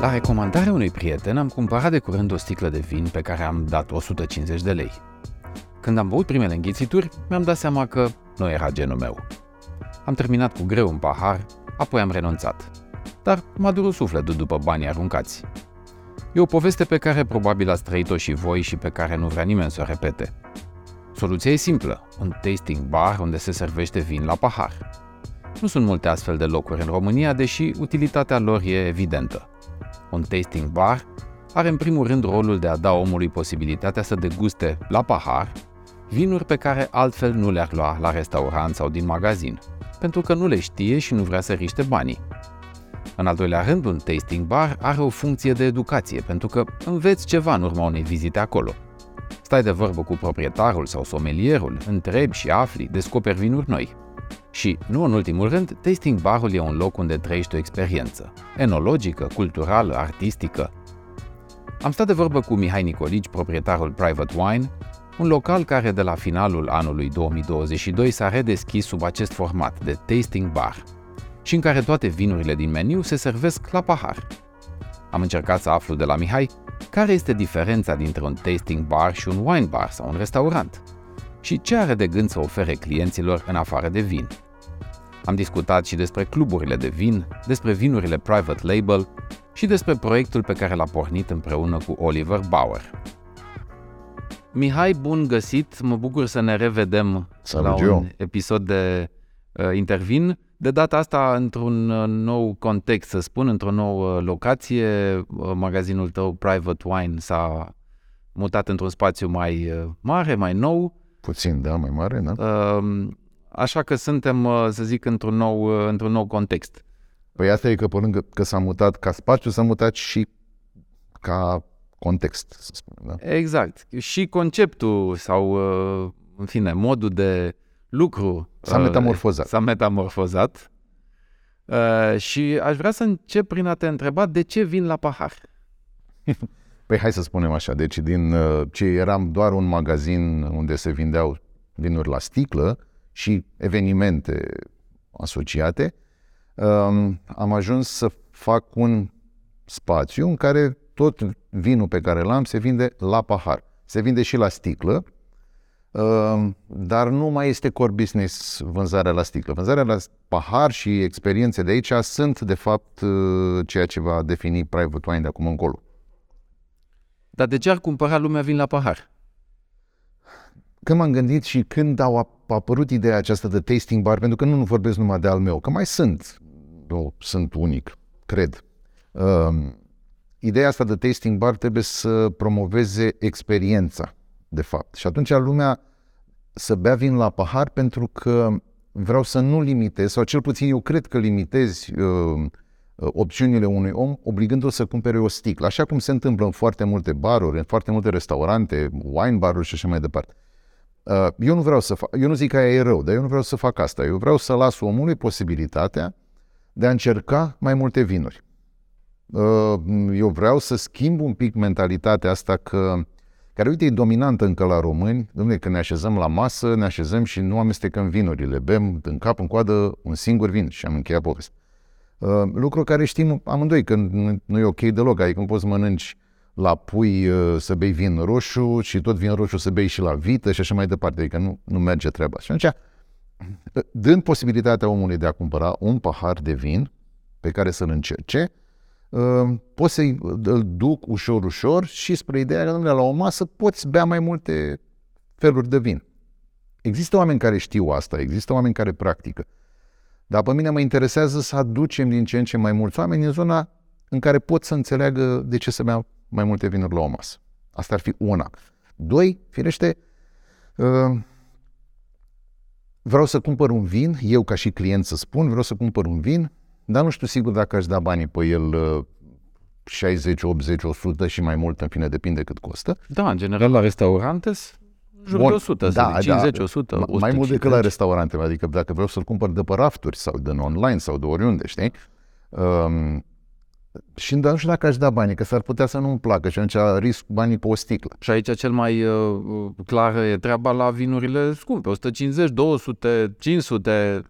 La recomandarea unui prieten am cumpărat de curând o sticlă de vin pe care am dat 150 de lei. Când am băut primele înghițituri, mi-am dat seama că nu era genul meu. Am terminat cu greu un pahar, apoi am renunțat. Dar m-a durut sufletul după banii aruncați. E o poveste pe care probabil ați trăit-o și voi și pe care nu vrea nimeni să o repete. Soluția e simplă, un tasting bar unde se servește vin la pahar. Nu sunt multe astfel de locuri în România, deși utilitatea lor e evidentă. Un tasting bar are în primul rând rolul de a da omului posibilitatea să deguste la pahar vinuri pe care altfel nu le-ar lua la restaurant sau din magazin, pentru că nu le știe și nu vrea să riște banii. În al doilea rând, un tasting bar are o funcție de educație, pentru că înveți ceva în urma unei vizite acolo. Stai de vorbă cu proprietarul sau somelierul, întrebi și afli, descoperi vinuri noi. Și, nu în ultimul rând, tasting barul e un loc unde trăiești o experiență, enologică, culturală, artistică. Am stat de vorbă cu Mihai Nicolici, proprietarul Private Wine, un local care de la finalul anului 2022 s-a redeschis sub acest format de tasting bar și în care toate vinurile din meniu se servesc la pahar. Am încercat să aflu de la Mihai care este diferența dintre un tasting bar și un wine bar sau un restaurant și ce are de gând să ofere clienților în afară de vin. Am discutat și despre cluburile de vin, despre vinurile private label și despre proiectul pe care l-a pornit împreună cu Oliver Bauer. Mihai, bun găsit! Mă bucur să ne revedem Salut, la un Gio. episod de uh, Intervin. De data asta într-un uh, nou context, să spun, într-o nouă locație. Uh, magazinul tău Private Wine s-a mutat într-un spațiu mai uh, mare, mai nou. Puțin, da, mai mare, da? Uh, așa că suntem, uh, să zic, într-un nou, uh, într-un nou context. Păi asta e că pe lângă că s-a mutat ca spațiu, s-a mutat și ca context, să spunem, da? Exact. Și conceptul sau, uh, în fine, modul de lucru S-a uh, metamorfozat. S-a metamorfozat. Uh, și aș vrea să încep prin a te întreba de ce vin la pahar. Păi hai să spunem așa, deci din uh, ce eram doar un magazin unde se vindeau vinuri la sticlă și evenimente asociate, um, am ajuns să fac un spațiu în care tot vinul pe care l-am se vinde la pahar. Se vinde și la sticlă, um, dar nu mai este core business vânzarea la sticlă. Vânzarea la pahar și experiențe de aici sunt, de fapt, uh, ceea ce va defini Private Wine de acum încolo. Dar de ce ar cumpăra lumea vin la pahar? Când m-am gândit și când au ap- apărut ideea aceasta de tasting bar, pentru că nu, nu vorbesc numai de al meu, că mai sunt, eu sunt unic, cred. Um, ideea asta de tasting bar trebuie să promoveze experiența, de fapt. Și atunci lumea să bea vin la pahar pentru că vreau să nu limitez, sau cel puțin eu cred că limitezi uh, opțiunile unui om obligându-l să cumpere o sticlă, așa cum se întâmplă în foarte multe baruri, în foarte multe restaurante, wine baruri și așa mai departe. Uh, Eu nu vreau să fac, eu nu zic că aia e rău, dar eu nu vreau să fac asta. Eu vreau să las omului posibilitatea de a încerca mai multe vinuri. Uh, Eu vreau să schimb un pic mentalitatea asta că, care, uite, e dominantă încă la români. Dom'le, când ne așezăm la masă, ne așezăm și nu amestecăm vinurile. Bem în cap, în coadă, un singur vin și am încheiat povestea. Uh, lucru care știm amândoi că nu, nu e ok deloc, adică nu poți să mănânci la pui uh, să bei vin roșu și tot vin roșu să bei și la vită și așa mai departe, adică nu, nu merge treaba. Și atunci, uh, dând posibilitatea omului de a cumpăra un pahar de vin pe care să-l încerce, uh, poți să-i îl duc ușor, ușor și spre ideea că, domnule, la o masă poți bea mai multe feluri de vin. Există oameni care știu asta, există oameni care practică. Dar pe mine mă interesează să aducem din ce în ce mai mulți oameni în zona în care pot să înțeleagă de ce să bea mai multe vinuri la o masă. Asta ar fi una. Doi, firește, uh, vreau să cumpăr un vin, eu ca și client să spun, vreau să cumpăr un vin, dar nu știu sigur dacă aș da banii pe el uh, 60, 80, 100 și mai mult, în fine, depinde cât costă. Da, în general la restaurante jur de 100, să zic, 50, 100, Ma- 150. Mai mult decât la restaurante, adică dacă vreau să-l cumpăr de pe rafturi sau din online sau de oriunde, știi? Um, și dar nu știu dacă aș da banii, că s-ar putea să nu-mi placă și atunci risc banii pe o sticlă. Și aici cel mai uh, clar e treaba la vinurile scumpe, 150, 200, 500.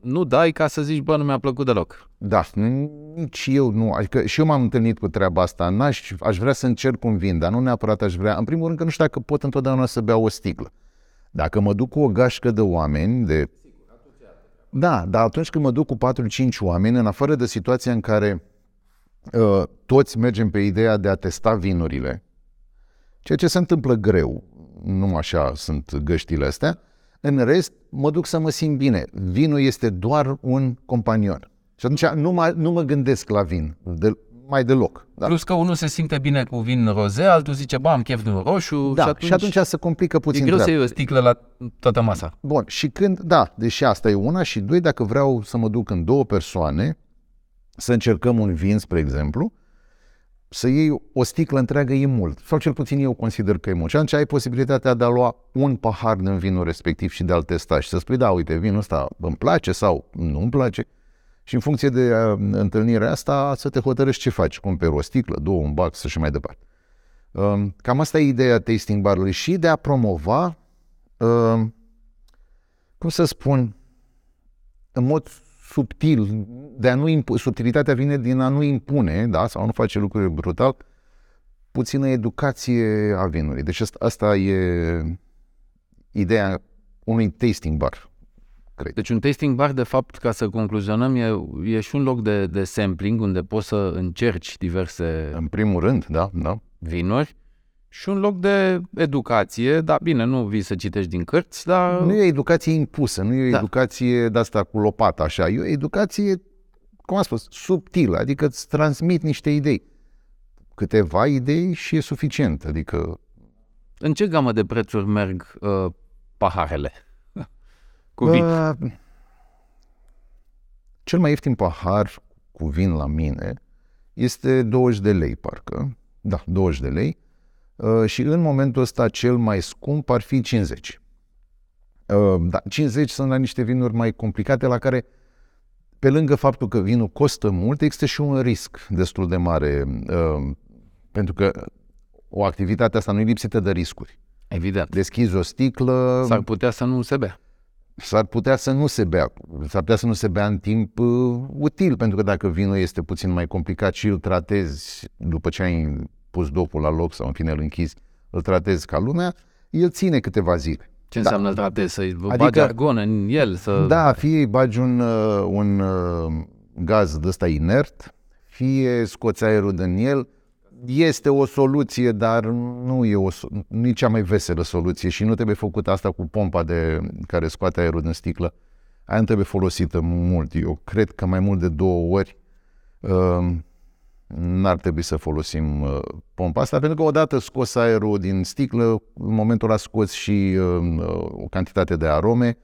nu dai ca să zici, bă, nu mi-a plăcut deloc. Da, nici eu nu. Adică și eu m-am întâlnit cu treaba asta. N-aș, aș vrea să încerc un vin, dar nu neapărat aș vrea. În primul rând că nu știu dacă pot întotdeauna să beau o sticlă. Dacă mă duc cu o gașcă de oameni, de... Da, dar atunci când mă duc cu 4-5 oameni, în afară de situația în care uh, toți mergem pe ideea de a testa vinurile, ceea ce se întâmplă greu, nu așa sunt găștile astea, în rest mă duc să mă simt bine. Vinul este doar un companion. Și atunci nu mă, nu mă gândesc la vin, de, mai deloc. Da. Plus că unul se simte bine cu vin roze, altul zice, bă, am chef de un roșu. Da, și atunci, și atunci se complică puțin E greu treaba. să iei o sticlă la toată masa. Bun, și când, da, deși asta e una, și doi, dacă vreau să mă duc în două persoane, să încercăm un vin, spre exemplu, să iei o sticlă întreagă e mult, sau cel puțin eu consider că e mult. Și atunci ai posibilitatea de a lua un pahar din vinul respectiv și de a-l testa și să spui, da, uite, vinul ăsta îmi place sau nu îmi place. Și în funcție de uh, întâlnirea asta să te hotărăști ce faci. Cumperi o sticlă, două, un bac și mai departe. Uh, cam asta e ideea tasting bar-ului și de a promova, uh, cum să spun, în mod subtil, de a nu impu- subtilitatea vine din a nu impune, da, sau a nu face lucruri brutal, puțină educație a vinului. Deci asta, asta e ideea unui tasting bar. Cred. Deci un tasting bar, de fapt, ca să concluzionăm, e, e și un loc de, de sampling unde poți să încerci diverse... În primul rând, da, da. Vinuri și un loc de educație, dar bine, nu vii să citești din cărți, dar... Nu e educație impusă, nu e da. educație de asta cu lopata așa, e o educație, cum am spus, subtilă, adică îți transmit niște idei. Câteva idei și e suficient, adică... În ce gamă de prețuri merg uh, paharele cu vin? Uh, cel mai ieftin pahar cu vin la mine este 20 de lei, parcă. Da, 20 de lei Uh, și în momentul ăsta cel mai scump ar fi 50. Uh, da, 50 sunt la niște vinuri mai complicate la care pe lângă faptul că vinul costă mult, există și un risc destul de mare, uh, pentru că o activitate asta nu e lipsită de riscuri. Evident. Deschizi o sticlă... S-ar putea să nu se bea. S-ar putea să nu se bea. S-ar putea să nu se bea în timp uh, util, pentru că dacă vinul este puțin mai complicat și îl tratezi după ce ai pus dopul la loc sau în fine îl închizi, îl tratezi ca lumea, el ține câteva zile. Ce da. înseamnă tratezi? Să-i adică, bagi argon în el? Să... Da, fie îi bagi un, uh, un uh, gaz de ăsta inert, fie scoți aerul din el, este o soluție, dar nu e, o, nu e cea mai veselă soluție și nu trebuie făcut asta cu pompa de, care scoate aerul din sticlă. Aia nu trebuie folosită mult. Eu cred că mai mult de două ori uh, n-ar trebui să folosim uh, pompa asta, pentru că odată scos aerul din sticlă, în momentul ăla scoți și uh, uh, o cantitate de arome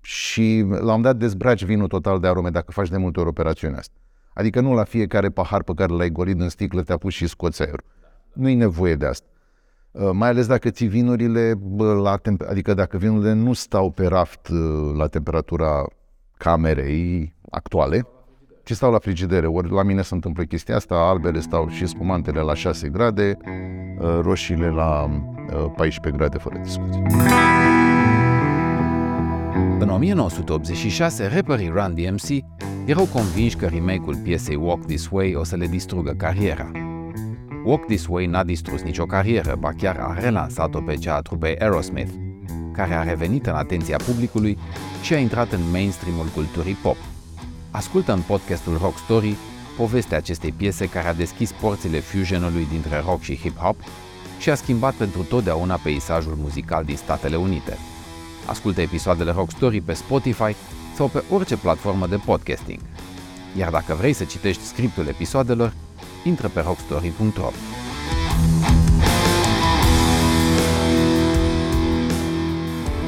și la un dat dezbraci vinul total de arome dacă faci de multe ori operațiunea asta. Adică nu la fiecare pahar pe care l-ai golit în sticlă te-a pus și scoți aerul. Nu e nevoie de asta. Uh, mai ales dacă ții vinurile, bă, la temp- adică dacă vinurile nu stau pe raft uh, la temperatura camerei actuale, ci stau la frigidere. Ori la mine se întâmplă chestia asta, albele stau și spumantele la 6 grade, uh, roșiile la 14 uh, grade fără discuție. În 1986, rapperii Run DMC erau convinși că remake-ul piesei Walk This Way o să le distrugă cariera. Walk This Way n-a distrus nicio carieră, ba chiar a relansat-o pe cea a trupei Aerosmith, care a revenit în atenția publicului și a intrat în mainstream-ul culturii pop – Ascultă în podcastul Rock Story povestea acestei piese care a deschis porțile fusionului dintre rock și hip-hop și a schimbat pentru totdeauna peisajul muzical din Statele Unite. Ascultă episoadele Rock Story pe Spotify sau pe orice platformă de podcasting. Iar dacă vrei să citești scriptul episoadelor, intră pe rockstory.ro.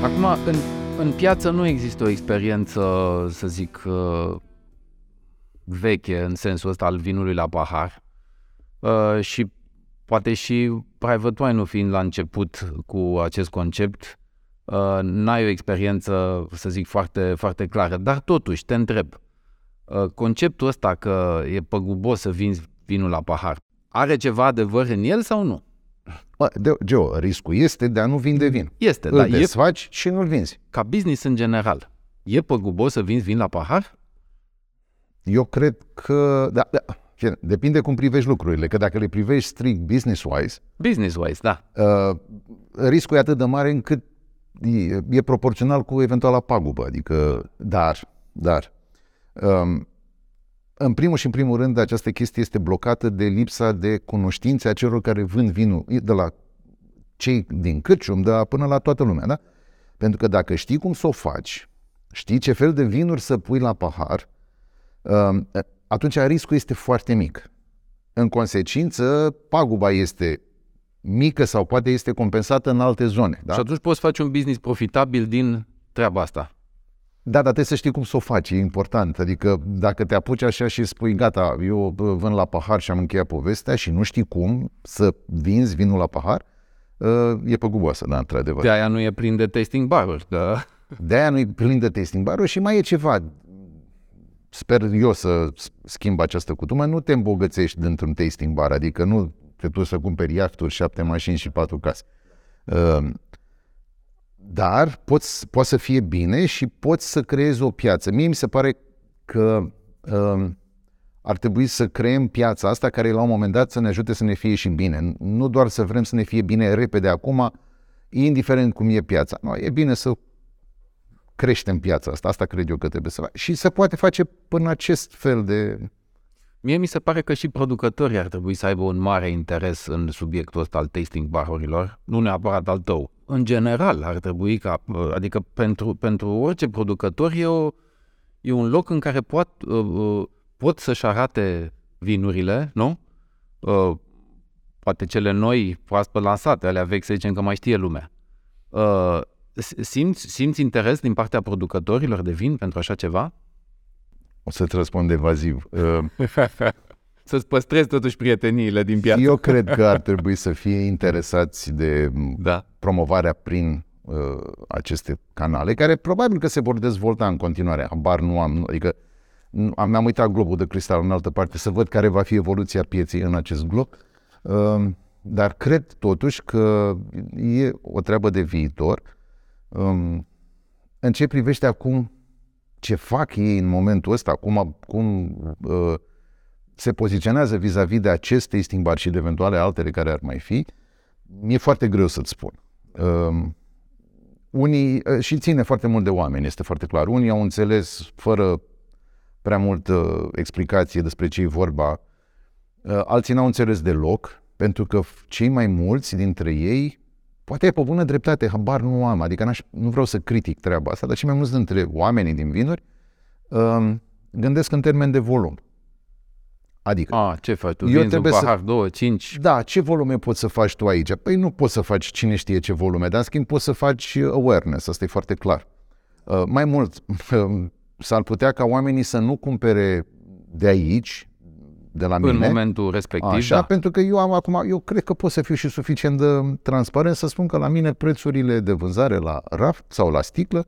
Acum, în, în piață nu există o experiență, să zic, uh, veche în sensul ăsta al vinului la pahar uh, și poate și private wine nu fiind la început cu acest concept, uh, n-ai o experiență, să zic, foarte, foarte clară, dar totuși te întreb, uh, conceptul ăsta că e păgubos să vinzi vinul la pahar, are ceva adevăr în el sau nu? Bă, de, Geo, riscul este de a nu vinde vin. Este, Îl dar desfaci e... și nu-l vinzi. Ca business în general, E păgubos să vinzi vin la pahar? Eu cred că, da, da, depinde cum privești lucrurile, că dacă le privești strict business-wise, Business-wise, da. uh, riscul e atât de mare încât e, e proporțional cu eventuala pagubă, adică, dar, dar, um, în primul și în primul rând, această chestie este blocată de lipsa de cunoștințe a celor care vând vinul, de la cei din cârcium, de la, până la toată lumea, da? Pentru că dacă știi cum să o faci, știi ce fel de vinuri să pui la pahar, um, atunci riscul este foarte mic. În consecință, paguba este mică sau poate este compensată în alte zone. Da? Și atunci poți face un business profitabil din treaba asta. Da, dar trebuie să știi cum să o faci, e important. Adică dacă te apuci așa și spui, gata, eu vând la pahar și am încheiat povestea și nu știi cum să vinzi vinul la pahar, ă, e păguboasă, da, într-adevăr. De aia nu e plin de tasting bar-uri, da? De aia nu e plin de tasting bar și mai e ceva. Sper eu să schimb această cutumă. Nu te îmbogățești dintr-un tasting bar, adică nu te duci să cumperi iahturi, șapte mașini și patru case. Uh, dar poți, poate să fie bine și poți să creezi o piață. Mie mi se pare că uh, ar trebui să creăm piața asta care la un moment dat să ne ajute să ne fie și bine. Nu doar să vrem să ne fie bine repede acum, indiferent cum e piața. Nu, e bine să creștem piața asta. Asta cred eu că trebuie să facă. Și se poate face până acest fel de... Mie mi se pare că și producătorii ar trebui să aibă un mare interes în subiectul ăsta al tasting barurilor, nu neapărat al tău. În general ar trebui ca, adică pentru, pentru orice producător e, o, e un loc în care pot, uh, uh, pot să-și arate vinurile, nu? Uh, poate cele noi, proaspăt lansate, alea vechi, să zicem că mai știe lumea simți, simți interes din partea producătorilor de vin pentru așa ceva? O să-ți răspund evaziv. Să-ți păstrezi totuși prieteniile din piață. Eu cred că ar trebui să fie interesați de da. promovarea prin uh, aceste canale, care probabil că se vor dezvolta în continuare. Habar nu am, adică am, mi-am uitat globul de cristal în altă parte să văd care va fi evoluția pieței în acest glob. Uh, dar cred totuși că e o treabă de viitor Um, în ce privește acum ce fac ei în momentul ăsta, cum, cum uh, se poziționează vis-a-vis de acest tasting bar și de eventuale altele care ar mai fi, mi-e foarte greu să-ți spun. Uh, unii, uh, și ține foarte mult de oameni, este foarte clar. Unii au înțeles fără prea multă explicație despre ce e vorba, uh, alții n-au înțeles deloc, pentru că cei mai mulți dintre ei Poate e pe bună dreptate, habar nu am, adică n-aș, nu vreau să critic treaba asta, dar și mai mulți dintre oamenii din vinuri um, gândesc în termen de volum. Adică... A, ce faci? Tu vinzi un pahar, să... două, cinci? Da, ce volume poți să faci tu aici? Păi nu poți să faci cine știe ce volume, dar în schimb poți să faci awareness, asta e foarte clar. Uh, mai mult, s-ar putea ca oamenii să nu cumpere de aici, de la în mine. În momentul respectiv, Așa, da. pentru că eu am acum, eu cred că pot să fiu și suficient de transparent să spun că la mine prețurile de vânzare la raft sau la sticlă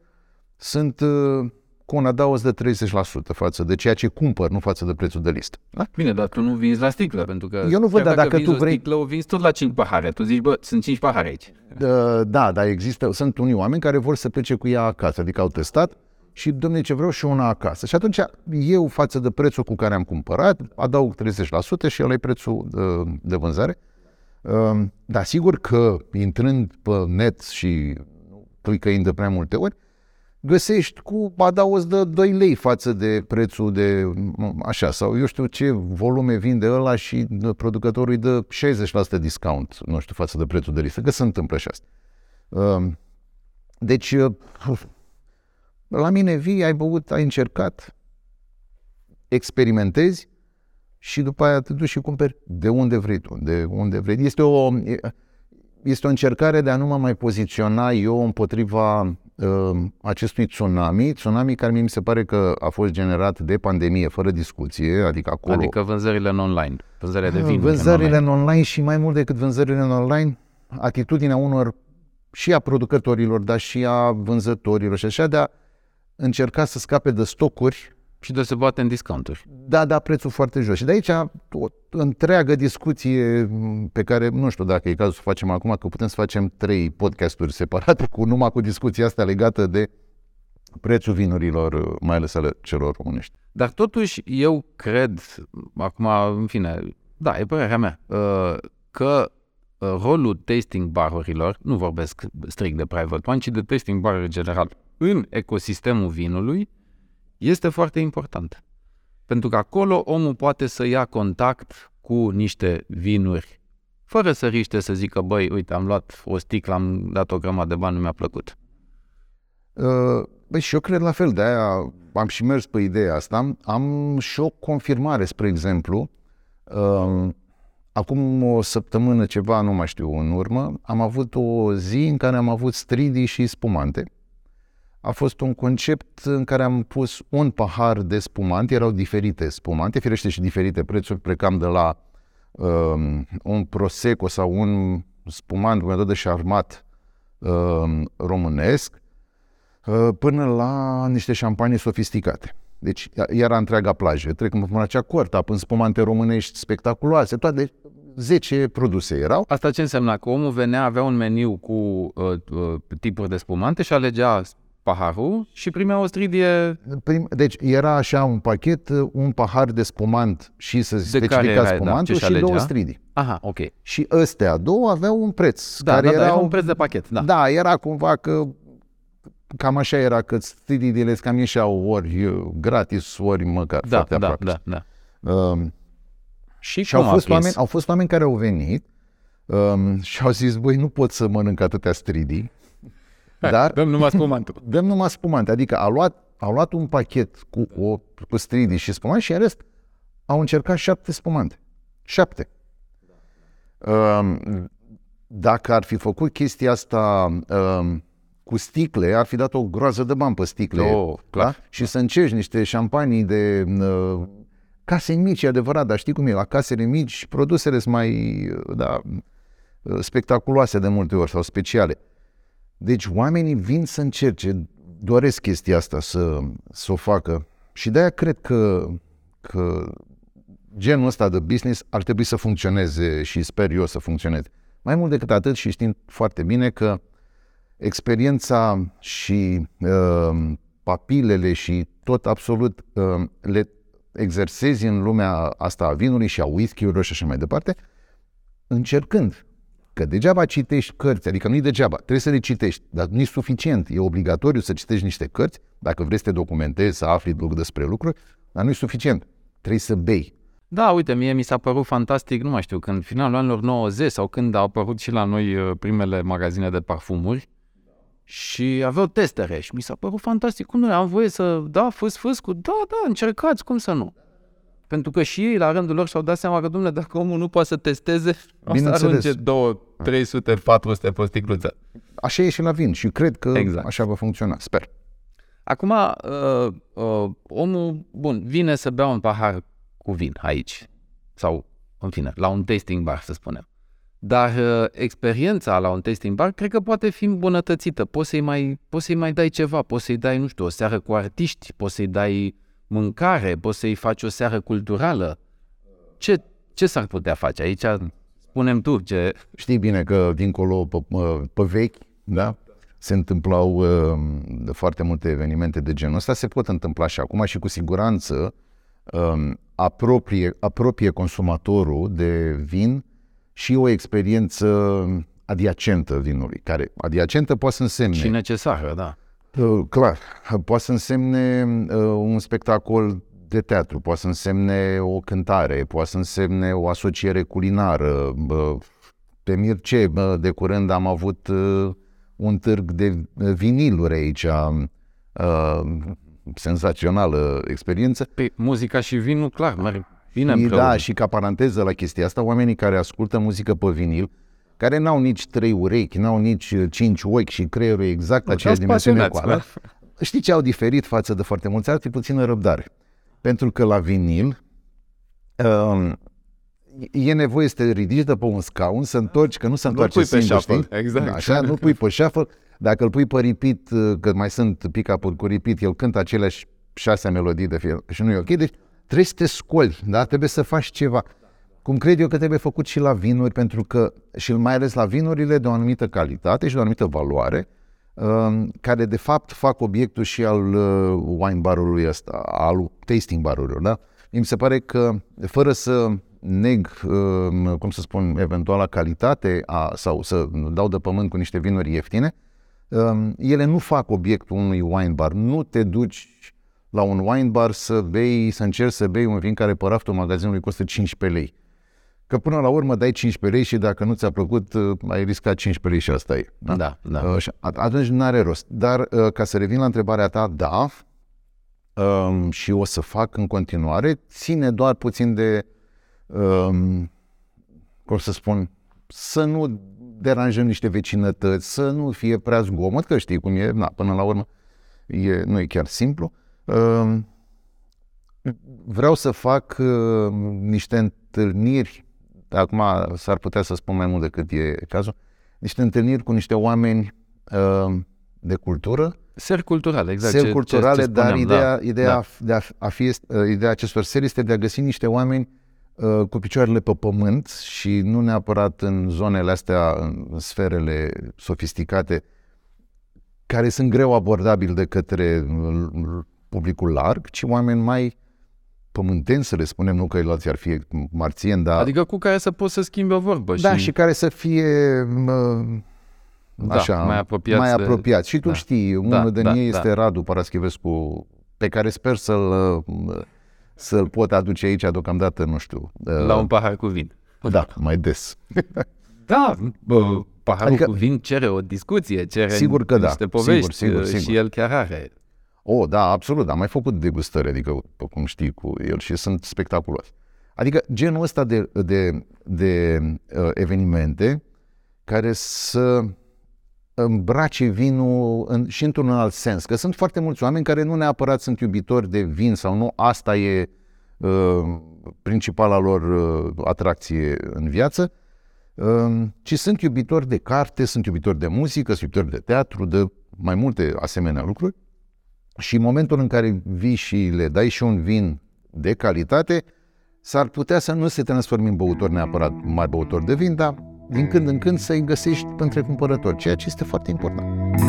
sunt uh, cu un adaos de 30% față de ceea ce cumpăr, nu față de prețul de listă. Da? Bine, dar tu nu vinzi la sticlă, pentru că eu nu văd, dar dacă tu vrei... sticlă, o vinzi tot la 5 pahare. Tu zici, bă, sunt 5 pahare aici. Da, da, dar există, sunt unii oameni care vor să plece cu ea acasă, adică au testat, și, domne, ce vreau și una acasă. Și atunci eu, față de prețul cu care am cumpărat, adaug 30% și ăla e prețul de, de vânzare. Ehm, dar sigur că, intrând pe net și clicăind de prea multe ori, găsești cu adaos de 2 lei față de prețul de așa, sau eu știu ce volume vinde ăla și producătorul îi dă 60% discount, nu știu, față de prețul de listă, că se întâmplă și asta. Ehm, deci, la mine vii, ai băut, ai încercat, experimentezi și după aia te duci și cumperi de unde vrei tu, de unde vrei. Este o, este o încercare de a nu mă mai poziționa eu împotriva uh, acestui tsunami, tsunami care mi se pare că a fost generat de pandemie, fără discuție, adică acolo... Adică vânzările în online, vânzările de vin Vânzările în online. în online și mai mult decât vânzările în online, atitudinea unor și a producătorilor, dar și a vânzătorilor și așa, de a încerca să scape de stocuri. Și de se bate în discounturi. Da, da, prețul foarte jos. Și de aici o întreagă discuție pe care nu știu dacă e cazul să facem acum, că putem să facem trei podcasturi separate cu numai cu discuția asta legată de prețul vinurilor, mai ales ale celor românești. Dar totuși eu cred, acum, în fine, da, e părerea mea, uh, că uh, rolul tasting barurilor, nu vorbesc strict de private one, ci de tasting bar în general, în ecosistemul vinului, este foarte important. Pentru că acolo omul poate să ia contact cu niște vinuri, fără să riște să zică, băi, uite, am luat o sticlă, am dat o grămadă de bani, nu mi-a plăcut. Uh, băi, și eu cred la fel, de-aia am și mers pe ideea asta. Am și o confirmare, spre exemplu. Uh, acum o săptămână, ceva, nu mai știu, în urmă, am avut o zi în care am avut stridi și spumante a fost un concept în care am pus un pahar de spumante, erau diferite spumante, firește și diferite prețuri, plecam de la um, un prosecco sau un spumant cu de șarmat um, românesc, uh, până la niște șampanii sofisticate. Deci era întreaga plajă. Trecând până la cea corta, până spumante românești spectaculoase, toate 10 produse erau. Asta ce înseamnă? Că omul venea, avea un meniu cu uh, uh, tipuri de spumante și alegea paharul și primea o stridie... Prim, deci era așa un pachet, un pahar de spumant și să specifica era, da, spumantul da, și alegea? două stridii. Aha, ok. Și ăstea două aveau un preț. Da, care da, da, era un preț de pachet, da. Da, era cumva că cam așa era că stridiile cam ieșeau ori gratis, ori măcar da, foarte da, aproape. Da, da. Um, și, și au, fost oameni, au fost oameni care au venit um, și au zis, băi, nu pot să mănânc atâtea stridii Hai, dar dăm numai spumantul. Dăm numai spumante. Adică a luat, a luat un pachet cu, o, cu stridii și spumante și în rest au încercat șapte spumante. Șapte. Um, dacă ar fi făcut chestia asta um, cu sticle, ar fi dat o groază de bani pe sticle. Oh, clar. Da? Și să încerci niște șampanii de uh, case mici, adevărat, dar știi cum e, la casele mici produsele sunt mai da, spectaculoase de multe ori sau speciale. Deci oamenii vin să încerce, doresc chestia asta să, să o facă și de-aia cred că, că genul ăsta de business ar trebui să funcționeze și sper eu să funcționeze. Mai mult decât atât și știm foarte bine că experiența și uh, papilele și tot absolut uh, le exersezi în lumea asta a vinului și a whisky-urilor și așa mai departe, încercând Că degeaba citești cărți, adică nu-i degeaba, trebuie să le citești, dar nu e suficient. E obligatoriu să citești niște cărți, dacă vrei să te documentezi, să afli despre lucruri, dar nu e suficient. Trebuie să bei. Da, uite, mie mi s-a părut fantastic, nu mai știu, când finalul anilor 90 sau când au apărut și la noi uh, primele magazine de parfumuri și aveau testere și mi s-a părut fantastic. Cum nu am voie să, da, fâs, fâs cu, da, da, încercați, cum să nu? Pentru că și ei, la rândul lor, și-au dat seama că, domnule, dacă omul nu poate să testeze, o să arunce 2, 300, 400 pe sticluță. Așa e și la vin și cred că exact. așa va funcționa, sper. Acum, uh, uh, omul, bun, vine să bea un pahar cu vin aici, sau, în fine, la un tasting bar, să spunem. Dar uh, experiența la un tasting bar cred că poate fi îmbunătățită. Poți să-i mai, poți să-i mai dai ceva, poți să-i dai, nu știu, o seară cu artiști, poți să-i dai mâncare, poți să-i faci o seară culturală. Ce, ce s-ar putea face? Aici spunem tu ce... Știi bine că dincolo pe, pe vechi, da? se întâmplau uh, foarte multe evenimente de genul ăsta, se pot întâmpla și acum și cu siguranță um, apropie, apropie consumatorul de vin și o experiență adiacentă vinului, care adiacentă poate să însemne... Și necesară, da. Uh, clar, poate să însemne uh, un spectacol de teatru, poate să însemne o cântare, poate să însemne o asociere culinară. Pe Mirce, de curând am avut uh, un târg de viniluri aici, senzațională experiență. Pe păi, muzica și vinul, clar, merg bine și, Da, și ca paranteză la chestia asta, oamenii care ascultă muzică pe vinil, care n-au nici trei urechi, n-au nici uh, cinci ochi și creierul e exact aceeași dimensiune cu ala. Da. Știi ce au diferit față de foarte mulți alții? Puțină răbdare. Pentru că la vinil um, e nevoie să te ridici de pe un scaun, să întorci, că nu se întoarce singur, pe știi? Exact. Așa, nu pui pe shuffle. Dacă îl pui pe repeat, uh, că mai sunt pick-up cu repeat, el cântă aceleași șase melodii de fiecare și nu e ok. Deci trebuie să te scoli, da? trebuie să faci ceva. Cum cred eu că trebuie făcut și la vinuri, pentru că, și mai ales la vinurile de o anumită calitate și de o anumită valoare, um, care de fapt fac obiectul și al uh, wine barului ăsta, al tasting barurilor, da? Mi se pare că, fără să neg, um, cum să spun, eventuala calitate a, sau să dau de pământ cu niște vinuri ieftine, um, ele nu fac obiectul unui wine bar. Nu te duci la un wine bar să bei, să încerci să bei un vin care pe raftul magazinului costă 15 lei. Că până la urmă dai 15 lei și dacă nu ți-a plăcut, uh, ai riscat 15 lei și asta e. Da, da. da. Uh, atunci nu are rost. Dar uh, ca să revin la întrebarea ta, da, um, și o să fac în continuare, ține doar puțin de, um, cum să spun, să nu deranjăm niște vecinătăți, să nu fie prea zgomot, că știi cum e, na, până la urmă e, nu e chiar simplu. Um, vreau să fac uh, niște întâlniri, acum s-ar putea să spun mai mult decât e cazul, niște întâlniri cu niște oameni uh, de cultură, Seri culturale, exact. Seri culturale, ce, ce spuneam, dar ideea, da, ideea, da. De a, a fi, uh, ideea acestor seri este de a găsi niște oameni uh, cu picioarele pe pământ și nu neapărat în zonele astea, în sferele sofisticate, care sunt greu abordabili de către publicul larg, ci oameni mai pământeni, să le spunem, nu că alții ar fi marțieni, dar... Adică cu care să poți să schimbi o vorbă. Da, și, și care să fie... Uh, da, așa, mai apropiați. Mai apropiat. De... Și tu da. știi, da, unul de da, ei da. este Radu Paraschivescu, pe care sper să-l, să-l pot aduce aici deocamdată, nu știu. La un pahar cu vin. Da, mai des. da, bă, paharul adică, cu vin cere o discuție, cere sigur că da, niște da. povești sigur, sigur, sigur. și el chiar are. Oh, da, absolut, am mai făcut degustări, adică, cum știi, cu el și sunt spectaculoase. Adică genul ăsta de, de, de uh, evenimente care să îmbrace vinul în, și într-un alt sens. Că sunt foarte mulți oameni care nu neapărat sunt iubitori de vin sau nu asta e uh, principala lor uh, atracție în viață, uh, ci sunt iubitori de carte, sunt iubitori de muzică, sunt iubitori de teatru, de mai multe asemenea lucruri. Și în momentul în care vii și le dai și un vin de calitate, s-ar putea să nu se transforme în băutor neapărat mari băutor de vin, dar din când în când să-i găsești între cumpărători, ceea ce este foarte important.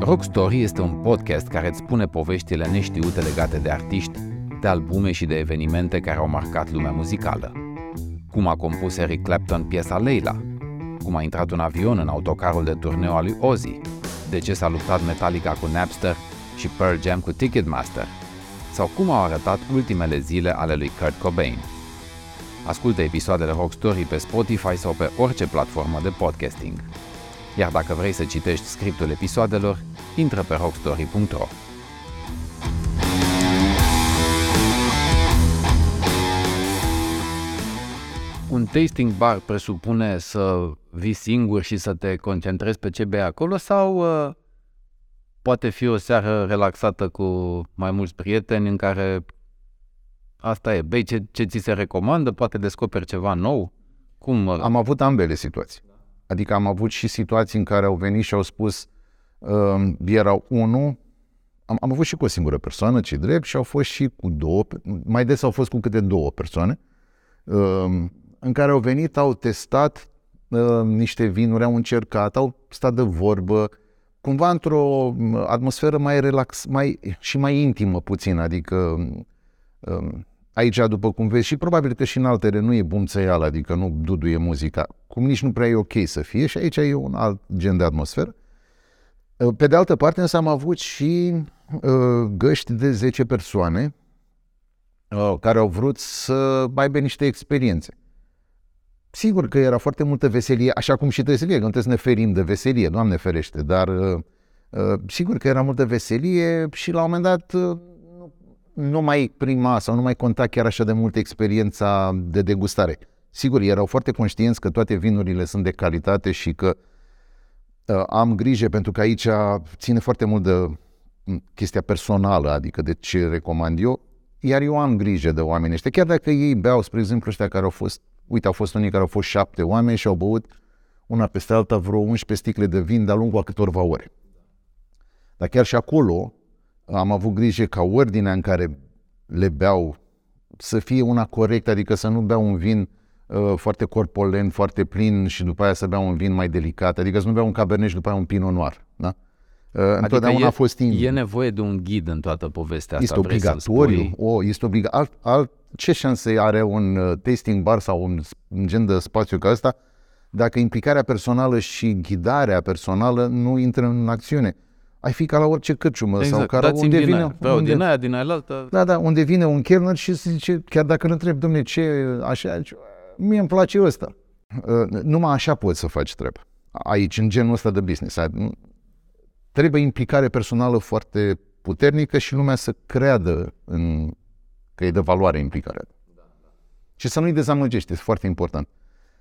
Rock Story este un podcast care îți spune poveștile neștiute legate de artiști, de albume și de evenimente care au marcat lumea muzicală. Cum a compus Eric Clapton piesa Leila, cum a intrat un avion în autocarul de turneu al lui Ozzy, de ce s-a luptat Metallica cu Napster și Pearl Jam cu Ticketmaster, sau cum au arătat ultimele zile ale lui Kurt Cobain. Ascultă episoadele Rock Story pe Spotify sau pe orice platformă de podcasting. Iar dacă vrei să citești scriptul episoadelor, intră pe rockstory.ro. Un tasting bar presupune să vii singur și să te concentrezi pe ce bei acolo sau uh, poate fi o seară relaxată cu mai mulți prieteni în care Asta e, bei ce, ce ți se recomandă, poate descoperi ceva nou? Cum? Am avut ambele situații. Adică am avut și situații în care au venit și au spus uh, erau unul, am, am avut și cu o singură persoană, ce drept, și au fost și cu două, mai des au fost cu câte două persoane, uh, în care au venit, au testat uh, niște vinuri, au încercat, au stat de vorbă, cumva într-o atmosferă mai relax, mai, și mai intimă puțin, adică uh, aici, după cum vezi, și probabil că și în altele nu e bumțăială, adică nu duduie muzica, cum nici nu prea e ok să fie și aici e un alt gen de atmosferă. Uh, pe de altă parte, însă am avut și uh, găști de 10 persoane uh, care au vrut să aibă niște experiențe. Sigur că era foarte multă veselie, așa cum și trebuie să fie, că nu trebuie să ne ferim de veselie, Doamne ferește, dar uh, uh, sigur că era multă veselie și la un moment dat uh, nu mai prima sau nu mai conta chiar așa de mult experiența de degustare. Sigur, erau foarte conștienți că toate vinurile sunt de calitate și că uh, am grijă pentru că aici ține foarte mult de chestia personală, adică de ce recomand eu, iar eu am grijă de oameni ăștia. Chiar dacă ei beau, spre exemplu, ăștia care au fost, uite, au fost unii care au fost șapte oameni și au băut una peste alta vreo 11 sticle de vin de-a lungul a câtorva ore. Dar chiar și acolo, am avut grijă ca ordinea în care le beau să fie una corectă, adică să nu beau un vin uh, foarte corpolent, foarte plin și după aia să bea un vin mai delicat. Adică să nu bea un cabernet și după aia un pinot noir. Da? Uh, întotdeauna adică e, a fost timp. E nevoie de un ghid în toată povestea asta. Este obligatoriu. O, este obligatoriu. Alt, alt, ce șanse are un uh, tasting bar sau un, un gen de spațiu ca ăsta dacă implicarea personală și ghidarea personală nu intră în acțiune? ai fi ca la orice cârciumă exact. sau ca la unde din vine... Aia. Vreau unde, din aia, din aia altă. Da, da, unde vine un chelner și se zice, chiar dacă îl întreb, domne, ce așa, zice, mie îmi place ăsta. Uh, numai așa poți să faci treabă. Aici, în genul ăsta de business. Trebuie implicare personală foarte puternică și lumea să creadă în că e de valoare implicarea. Și să nu-i dezamăgești, este foarte important.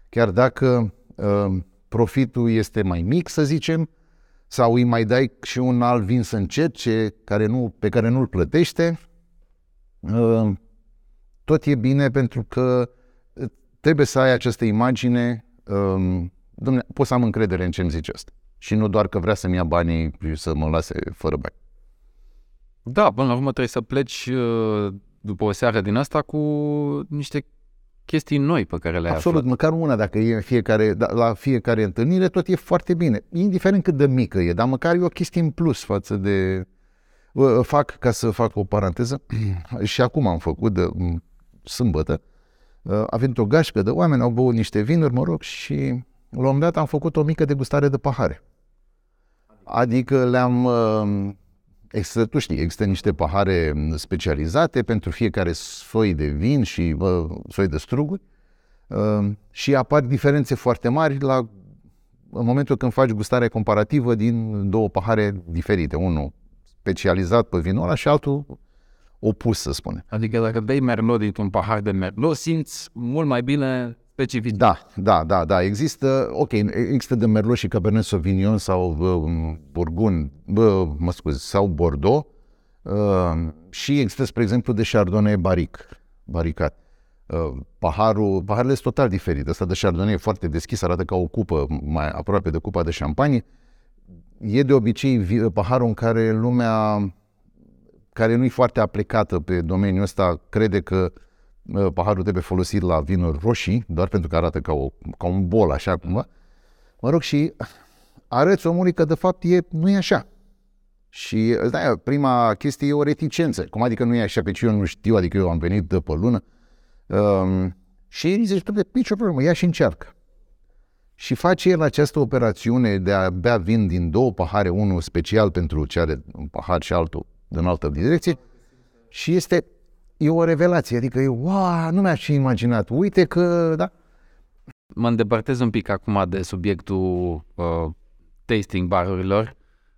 Chiar dacă uh, profitul este mai mic, să zicem, sau îi mai dai și un alt vin să încerce care nu, pe care nu-l plătește, uh, tot e bine pentru că uh, trebuie să ai această imagine, um, domne, pot să am încredere în ce îmi zice asta. Și nu doar că vrea să-mi ia banii și să mă lase fără bani. Da, până la urmă trebuie să pleci uh, după o seară din asta cu niște chestii noi pe care le-ai Absolut, aflat. măcar una dacă e în fiecare, da, la fiecare întâlnire, tot e foarte bine. Indiferent cât de mică e, dar măcar e o chestie în plus față de... Fac, ca să fac o paranteză, și acum am făcut de sâmbătă, a venit o gașcă de oameni, au băut niște vinuri, mă rog, și la un moment dat am făcut o mică degustare de pahare. Adică le-am Există, tu știi, există niște pahare specializate pentru fiecare soi de vin și bă, soi de struguri uh, și apar diferențe foarte mari la, în momentul când faci gustare comparativă din două pahare diferite. Unul specializat pe vinul ăla și altul opus, să spunem. Adică dacă bei merlot dintr-un pahar de merlot, simți mult mai bine specific. Da, da, da, da. Există, ok, există de Merlot și Cabernet Sauvignon sau uh, Burgund, uh, mă scuze, sau Bordeaux uh, și există, spre exemplu, de Chardonnay Baric, baricat. Uh, paharul, paharele sunt total diferite. Asta de Chardonnay e foarte deschis, arată ca o cupă mai aproape de cupa de șampanie. E de obicei paharul în care lumea care nu e foarte aplicată pe domeniul ăsta crede că uh, paharul trebuie folosit la vinuri roșii, doar pentru că arată ca, o, ca un bol, așa cumva. Mă rog, și arăți omului că de fapt e, nu e așa. Și da, prima chestie e o reticență. Cum adică nu e așa, pe ce eu nu știu, adică eu am venit de pe lună. Um, și el zice, domnule, nicio problemă, ia și încearcă. Și face el această operațiune de a bea vin din două pahare, unul special pentru ce are un pahar și altul din altă direcție. Și este e o revelație, adică e, wow, nu mi-aș fi imaginat, uite că, da. Mă îndepărtez un pic acum de subiectul uh, tasting barurilor.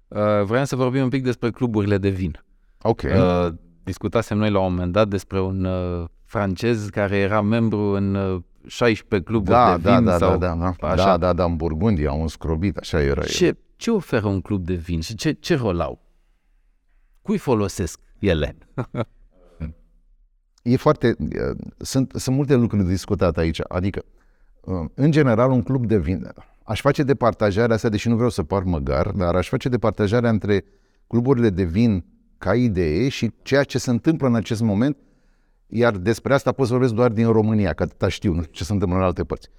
Uh, vreau să vorbim un pic despre cluburile de vin. Ok. Uh, discutasem noi la un moment dat despre un uh, francez care era membru în uh, 16 cluburi da, de da, vin da, sau da, da, da, așa. da, da, da, în Burgundia, un scrobit, așa era ce, ce oferă un club de vin și ce, ce rol au? Cui folosesc ele? e foarte, sunt, sunt multe lucruri de discutat aici, adică, în general, un club de vin, aș face departajarea asta, deși nu vreau să par măgar, dar aș face departajarea între cluburile de vin ca idee și ceea ce se întâmplă în acest moment, iar despre asta pot să vorbesc doar din România, că atâta știu, nu ce se întâmplă în alte părți.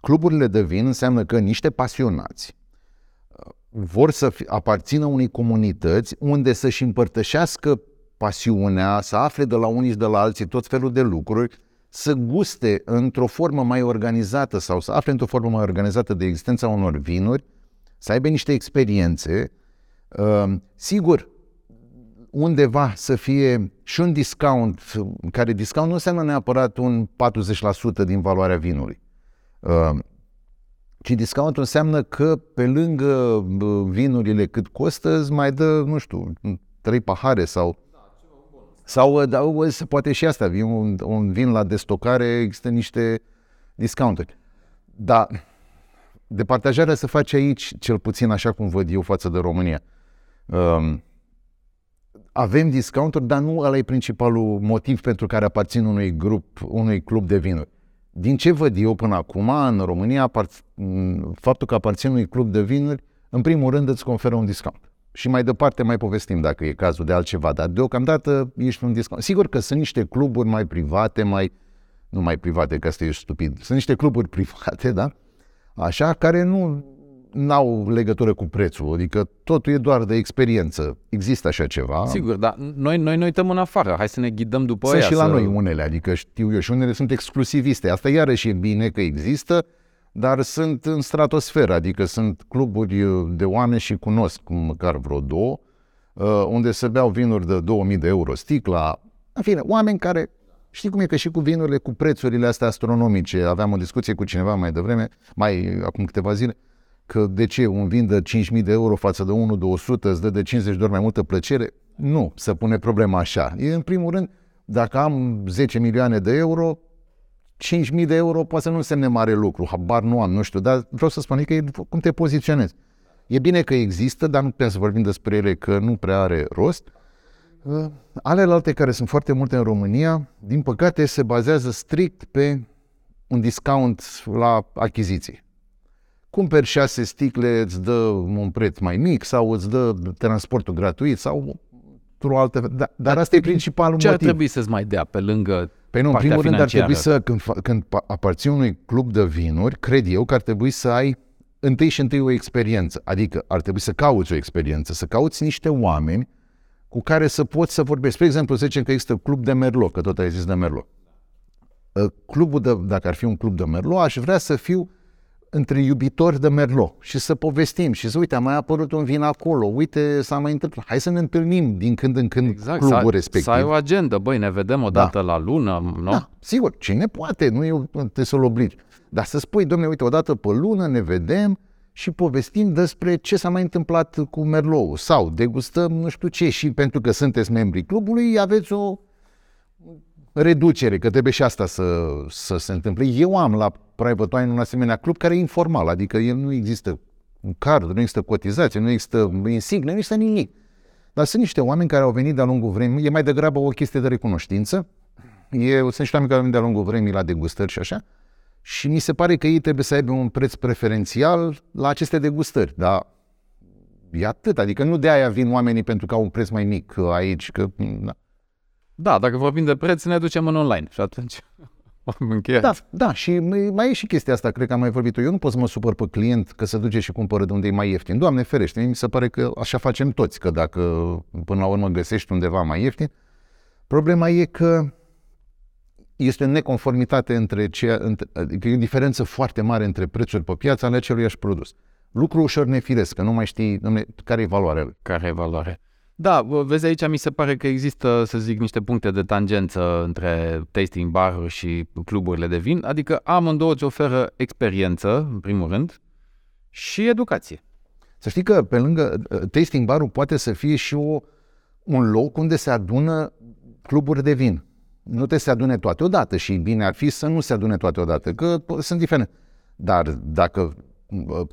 Cluburile de vin înseamnă că niște pasionați vor să aparțină unei comunități unde să-și împărtășească pasiunea, să afle de la unii și de la alții tot felul de lucruri, să guste într-o formă mai organizată sau să afle într-o formă mai organizată de existența unor vinuri, să aibă niște experiențe. Uh, sigur, undeva să fie și un discount, care discount nu înseamnă neapărat un 40% din valoarea vinului. Uh, ci discount înseamnă că pe lângă vinurile cât costă, îți mai dă, nu știu, trei pahare sau... Sau da, se poate și asta, vin un, un vin la destocare, există niște discounturi. Dar departajarea se face aici, cel puțin așa cum văd eu față de România. Um, avem discounturi, dar nu ăla e principalul motiv pentru care aparțin unui grup, unui club de vinuri. Din ce văd eu până acum, în România, faptul că aparțin unui club de vinuri, în primul rând îți conferă un discount. și mai departe mai povestim dacă e cazul de altceva, dar deocamdată ești un discount. Sigur că sunt niște cluburi mai private, mai, nu mai private, că asta e stupid, sunt niște cluburi private, da? Așa, care nu n-au legătură cu prețul, adică totul e doar de experiență. Există așa ceva. Sigur, dar noi, noi ne uităm în afară, hai să ne ghidăm după Sunt aia. și la să... noi unele, adică știu eu, și unele sunt exclusiviste. Asta iarăși e bine că există, dar sunt în stratosferă, adică sunt cluburi de oameni și cunosc măcar vreo două, uh, unde se beau vinuri de 2000 de euro sticla, în fine, oameni care Știi cum e că și cu vinurile, cu prețurile astea astronomice, aveam o discuție cu cineva mai devreme, mai acum câteva zile, că de ce un vin de 5.000 de euro față de unul de 100 îți dă de 50 de ori mai multă plăcere? Nu, să pune problema așa. E în primul rând, dacă am 10 milioane de euro, 5.000 de euro poate să nu însemne mare lucru, habar nu am, nu știu, dar vreau să spun că e cum te poziționezi. E bine că există, dar nu putem să vorbim despre ele că nu prea are rost. Uh, alelalte care sunt foarte multe în România, din păcate, se bazează strict pe un discount la achiziții. Cumperi șase sticle, îți dă un preț mai mic sau îți dă transportul gratuit sau o altă... Dar, dar asta e principalul Ce ar motiv. trebui să-ți mai dea pe lângă Păi nu, în partea primul rând ar financiară? trebui să, când, fa- când pa- aparții unui club de vinuri, cred eu că ar trebui să ai întâi și întâi o experiență. Adică ar trebui să cauți o experiență, să cauți niște oameni cu care să poți să vorbești. Spre exemplu, să zicem că există club de Merlot, că tot ai zis de Merlot. Uh, Clubul de, dacă ar fi un club de Merlot, aș vrea să fiu între iubitori de Merlot și să povestim și să uite, a mai apărut un vin acolo, uite, s-a mai întâmplat. Hai să ne întâlnim din când în când Exact, clubul să, ai- respectiv. să ai o agendă, băi, ne vedem o dată la lună, nu? Da, sigur, cine poate, nu eu trebuie să-l obligi. Dar să spui, domnule, uite, odată pe lună ne vedem și povestim despre ce s-a mai întâmplat cu Merlou sau degustăm nu știu ce și pentru că sunteți membrii clubului aveți o reducere, că trebuie și asta să, să se întâmple. Eu am la Private Wine un asemenea club care e informal, adică el nu există un card, nu există cotizație, nu există insigne, nu există nimic. Dar sunt niște oameni care au venit de-a lungul vremii, e mai degrabă o chestie de recunoștință, e, sunt niște oameni care au venit de-a lungul vremii la degustări și așa, și mi se pare că ei trebuie să aibă un preț preferențial la aceste degustări, dar e atât, adică nu de aia vin oamenii pentru că au un preț mai mic aici, că... Da. Da, dacă vorbim de preț, ne ducem în online și atunci am încheiat. Da, da, și mai mai e și chestia asta, cred că am mai vorbit-o. Eu nu pot să mă supăr pe client că se duce și cumpără de unde e mai ieftin. Doamne ferește, mie mi se pare că așa facem toți, că dacă până la urmă găsești undeva mai ieftin, problema e că este o neconformitate între ceea, între, adică e o diferență foarte mare între prețuri pe piață ale aceluiași produs. Lucru ușor nefiresc, că nu mai știi domne, care e valoarea lui. Care e valoare? Da, bă, vezi aici mi se pare că există, să zic, niște puncte de tangență între tasting bar și cluburile de vin, adică amândouă îți oferă experiență, în primul rând, și educație. Să știi că pe lângă uh, tasting bar poate să fie și o, un loc unde se adună cluburi de vin. Nu te se adune toate odată și bine ar fi să nu se adune toate odată, că po- sunt diferente. Dar dacă uh,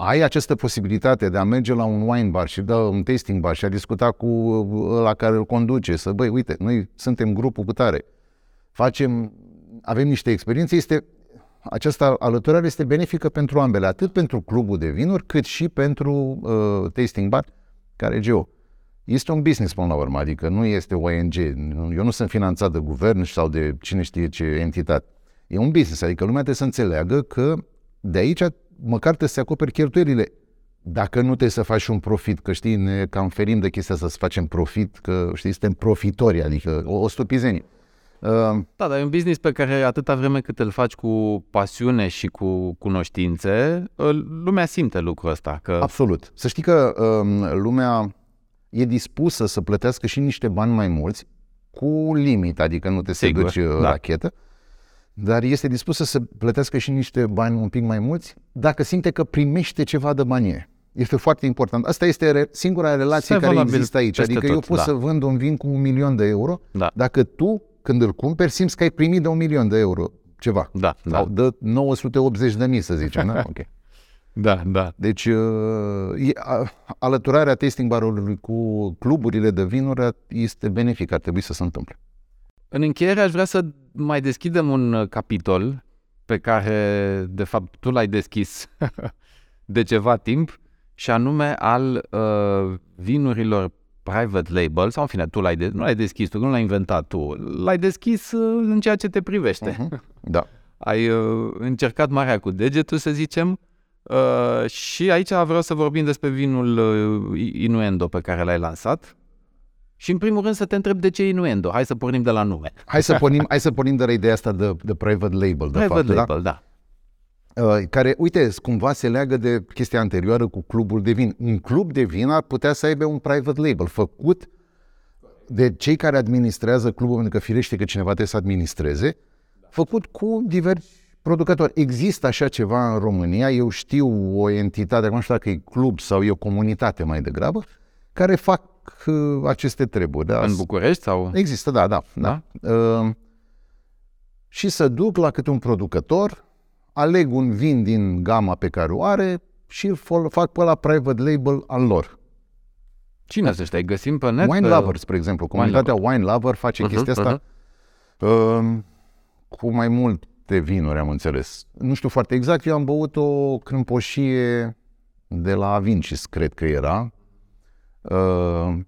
ai această posibilitate de a merge la un wine bar și da un tasting bar și a discuta cu la care îl conduce, să băi, uite, noi suntem grupul cu tare, facem, avem niște experiențe, este această alăturare este benefică pentru ambele, atât pentru clubul de vinuri, cât și pentru uh, tasting bar, care e GEO. Este un business până la urmă, adică nu este ONG. Eu nu sunt finanțat de guvern sau de cine știe ce entitate. E un business, adică lumea trebuie să înțeleagă că de aici măcar trebuie să acoperi cheltuielile. Dacă nu trebuie să faci un profit, că știi, ne cam ferim de chestia asta să facem profit, că știi, suntem profitori, adică o, o stupizenie. Uh, Da, dar e un business pe care atâta vreme cât îl faci cu pasiune și cu cunoștințe, îl- lumea simte lucrul ăsta. Că Absolut. Să știi că um, lumea e dispusă să plătească și niște bani mai mulți, cu limit, adică nu te să Sigur, duci uh, da. rachetă, dar este dispusă să plătească și niște bani un pic mai mulți dacă simte că primește ceva de bani. ei. Este foarte important. Asta este re- singura relație Se care valabil există aici. peste Adică eu tot, pot da. să vând un vin cu un milion de euro Da. dacă tu, când îl cumperi, simți că ai primit de un milion de euro ceva. Da, da. Sau de 980 de mii, să zicem. da? Ok. Da, da. Deci, uh, e- a- alăturarea tasting barului cu cluburile de vinuri este benefic, ar trebui să se întâmple. În încheiere aș vrea să mai deschidem un uh, capitol pe care, de fapt, tu l-ai deschis de ceva timp și anume al uh, vinurilor private label, sau în fine, tu l-ai de- nu l-ai deschis tu, nu l-ai inventat tu, l-ai deschis uh, în ceea ce te privește. Uh-huh. Da. Ai uh, încercat marea cu degetul, să zicem, uh, și aici vreau să vorbim despre vinul uh, Inuendo pe care l-ai lansat. Și în primul rând să te întreb de ce Inuendo. Hai să pornim de la nume. Hai să pornim, hai să pornim de la ideea asta de, de private label, de Private fapt, label, da. da? Uh, care, uite, cumva se leagă de chestia anterioară cu clubul de vin. Un club de vin ar putea să aibă un private label făcut de cei care administrează clubul, pentru că firește că cineva trebuie să administreze, făcut cu diversi producători. Există așa ceva în România, eu știu o entitate, acum nu știu dacă e club sau e o comunitate mai degrabă, care fac uh, aceste treburi. Da? În București sau? Există, da, da. Da? da. Uh, și să duc la câte un producător, aleg un vin din gama pe care o are și îl fol- fac pe la private label al lor. Cine sunt ăștia? Îi găsim pe net? Wine pe... Lover, spre exemplu. Comunitatea Wine Lover face Mhm, chestia asta uh, cu mai multe vinuri, am înțeles. Nu știu foarte exact, eu am băut o crâmpoșie de la Avincis, cred că era. Uh,